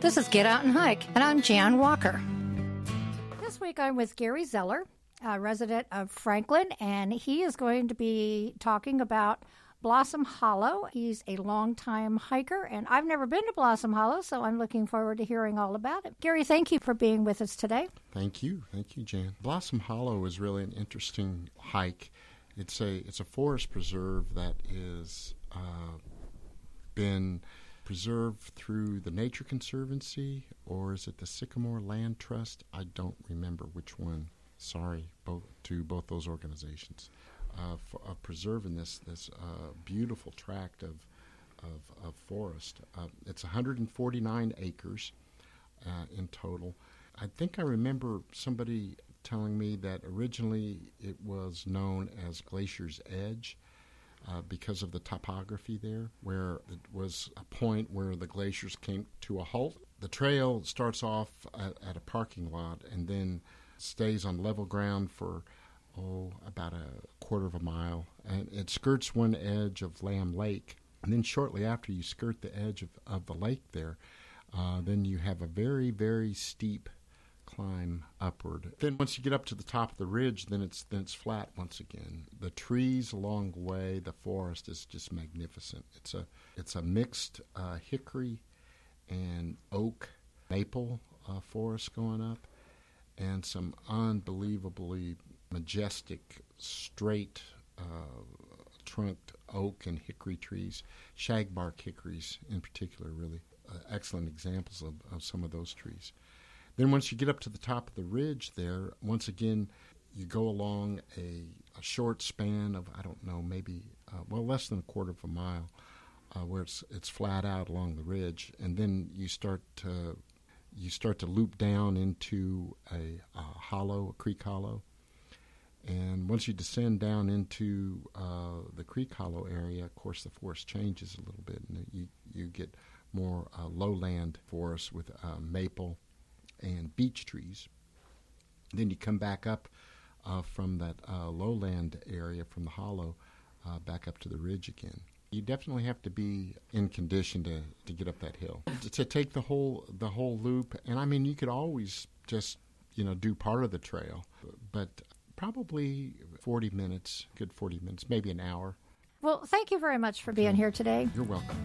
This is Get Out and Hike, and I'm Jan Walker. This week I'm with Gary Zellar, a resident of Franklin, and he is going to be talking about Blossom Hollow. He's a longtime hiker, and I've never been to Blossom Hollow, so I'm looking forward to hearing all about it. Gary, thank you for being with us today. Thank you, thank you, Jan. Blossom Hollow is really an interesting hike. It's a it's a forest preserve that is uh, been preserved through the Nature Conservancy or is it the Sycamore Land Trust? I don't remember which one. Sorry, both to both those organizations uh, for, of preserving this this uh, beautiful tract of of, of forest. Uh, it's 149 acres uh, in total. I think I remember somebody telling me that originally it was known as Glacier's Edge uh, because of the topography there, where it was a point where the glaciers came to a halt. The trail starts off at, at a parking lot and then stays on level ground for oh about a quarter of a mile, and it skirts one edge of Lamb Lake. And then shortly after you skirt the edge of, of the lake there, uh, then you have a very very steep climb upward. Then once you get up to the top of the ridge, then it's then it's flat once again. The trees along the way, the forest is just magnificent. It's a it's a mixed uh, hickory and oak maple uh, forest going up, and some unbelievably majestic straight uh, trunked oak and hickory trees, shagbark hickories in particular, really uh, excellent examples of, of some of those trees. Then once you get up to the top of the ridge there, once again, you go along a, a short span of, I don't know, maybe, uh, well, less than a quarter of a mile, uh, where it's, it's flat out along the ridge. And then you start to, you start to loop down into a, a hollow, a creek hollow. And once you descend down into uh, the creek hollow area, of course, the forest changes a little bit, and you, you get more uh, lowland forest with uh, maple and beech trees. Then you come back up uh, from that uh, lowland area, from the hollow, uh, back up to the ridge again. You definitely have to be in condition to, to get up that hill to, to take the whole the whole loop. And I mean, you could always just you know do part of the trail, but probably 40 minutes, good 40 minutes, maybe an hour. Well, thank you very much for being here today. You're welcome.